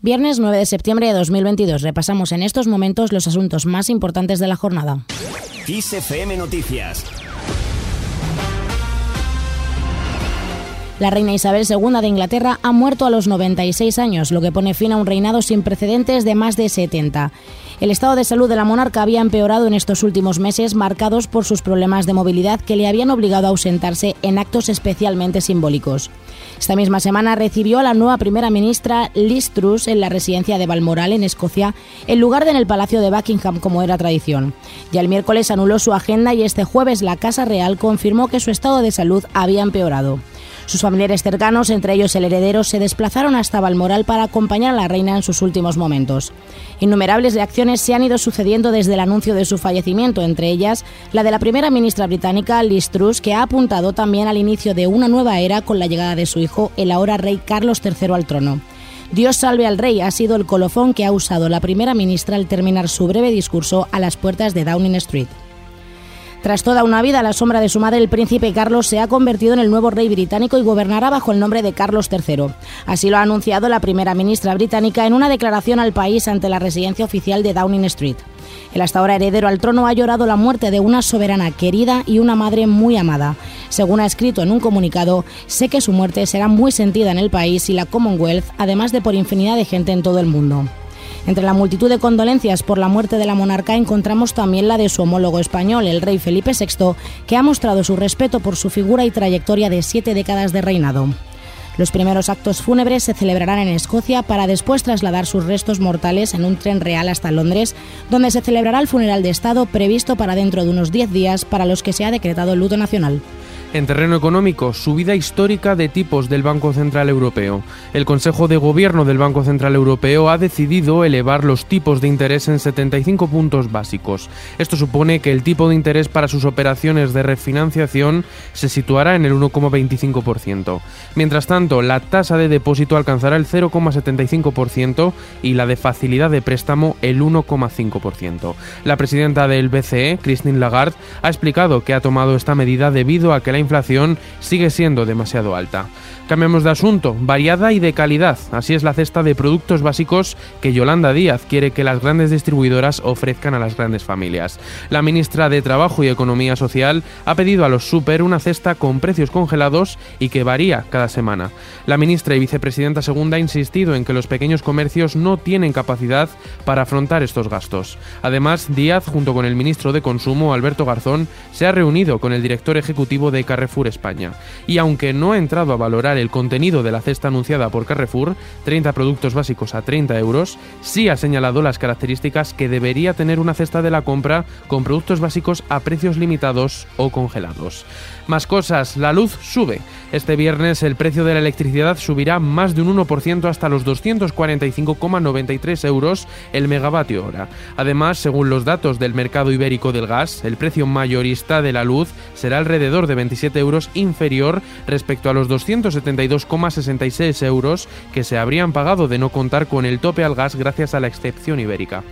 Viernes 9 de septiembre de 2022. Repasamos en estos momentos los asuntos más importantes de la jornada. Noticias. La reina Isabel II de Inglaterra ha muerto a los 96 años, lo que pone fin a un reinado sin precedentes de más de 70. El estado de salud de la monarca había empeorado en estos últimos meses, marcados por sus problemas de movilidad que le habían obligado a ausentarse en actos especialmente simbólicos. Esta misma semana recibió a la nueva primera ministra Liz Truss en la residencia de Balmoral, en Escocia, en lugar de en el Palacio de Buckingham, como era tradición. Ya el miércoles anuló su agenda y este jueves la Casa Real confirmó que su estado de salud había empeorado. Sus familiares cercanos, entre ellos el heredero, se desplazaron hasta Balmoral para acompañar a la reina en sus últimos momentos. Innumerables reacciones se han ido sucediendo desde el anuncio de su fallecimiento, entre ellas la de la primera ministra británica Liz Truss, que ha apuntado también al inicio de una nueva era con la llegada de su hijo, el ahora rey Carlos III al trono. Dios salve al rey ha sido el colofón que ha usado la primera ministra al terminar su breve discurso a las puertas de Downing Street. Tras toda una vida a la sombra de su madre, el príncipe Carlos se ha convertido en el nuevo rey británico y gobernará bajo el nombre de Carlos III. Así lo ha anunciado la primera ministra británica en una declaración al país ante la residencia oficial de Downing Street. El hasta ahora heredero al trono ha llorado la muerte de una soberana querida y una madre muy amada. Según ha escrito en un comunicado, sé que su muerte será muy sentida en el país y la Commonwealth, además de por infinidad de gente en todo el mundo. Entre la multitud de condolencias por la muerte de la monarca encontramos también la de su homólogo español, el rey Felipe VI, que ha mostrado su respeto por su figura y trayectoria de siete décadas de reinado. Los primeros actos fúnebres se celebrarán en Escocia para después trasladar sus restos mortales en un tren real hasta Londres, donde se celebrará el funeral de Estado previsto para dentro de unos 10 días para los que se ha decretado el luto nacional. En terreno económico, subida histórica de tipos del Banco Central Europeo. El Consejo de Gobierno del Banco Central Europeo ha decidido elevar los tipos de interés en 75 puntos básicos. Esto supone que el tipo de interés para sus operaciones de refinanciación se situará en el 1,25%. Mientras tanto, la tasa de depósito alcanzará el 0,75% y la de facilidad de préstamo el 1,5%. La presidenta del BCE, Christine Lagarde, ha explicado que ha tomado esta medida debido a que la inflación sigue siendo demasiado alta. Cambiamos de asunto, variada y de calidad. Así es la cesta de productos básicos que Yolanda Díaz quiere que las grandes distribuidoras ofrezcan a las grandes familias. La ministra de Trabajo y Economía Social ha pedido a los super una cesta con precios congelados y que varía cada semana. La ministra y vicepresidenta segunda ha insistido en que los pequeños comercios no tienen capacidad para afrontar estos gastos. Además, Díaz, junto con el ministro de Consumo, Alberto Garzón, se ha reunido con el director ejecutivo de Carrefour España. Y aunque no ha entrado a valorar el contenido de la cesta anunciada por Carrefour, 30 productos básicos a 30 euros, sí ha señalado las características que debería tener una cesta de la compra con productos básicos a precios limitados o congelados. Más cosas, la luz sube. Este viernes el precio de la electricidad subirá más de un 1% hasta los 245,93 euros el megavatio hora. Además, según los datos del mercado ibérico del gas, el precio mayorista de la luz será alrededor de 27 euros inferior respecto a los 272,66 euros que se habrían pagado de no contar con el tope al gas gracias a la excepción ibérica.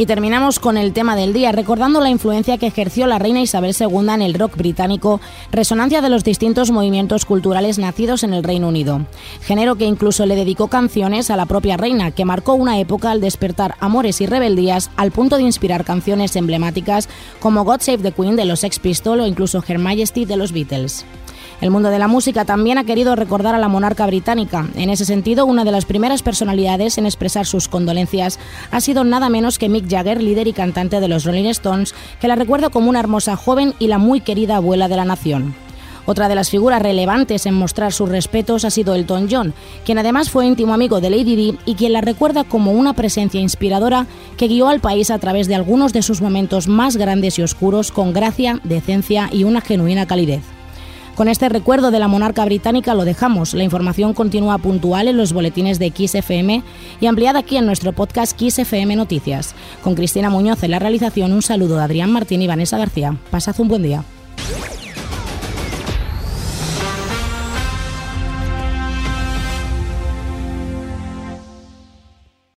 Y terminamos con el tema del día, recordando la influencia que ejerció la reina Isabel II en el rock británico, resonancia de los distintos movimientos culturales nacidos en el Reino Unido. Género que incluso le dedicó canciones a la propia reina, que marcó una época al despertar amores y rebeldías al punto de inspirar canciones emblemáticas como God Save the Queen de los Sex Pistols o incluso Her Majesty de los Beatles. El mundo de la música también ha querido recordar a la monarca británica. En ese sentido, una de las primeras personalidades en expresar sus condolencias ha sido nada menos que Mick Jagger, líder y cantante de los Rolling Stones, que la recuerda como una hermosa joven y la muy querida abuela de la nación. Otra de las figuras relevantes en mostrar sus respetos ha sido Elton John, quien además fue íntimo amigo de Lady Di y quien la recuerda como una presencia inspiradora que guió al país a través de algunos de sus momentos más grandes y oscuros con gracia, decencia y una genuina calidez. Con este recuerdo de la monarca británica lo dejamos. La información continúa puntual en los boletines de XFM y ampliada aquí en nuestro podcast XFM Noticias. Con Cristina Muñoz en la realización, un saludo de Adrián Martín y Vanessa García. Pasad un buen día.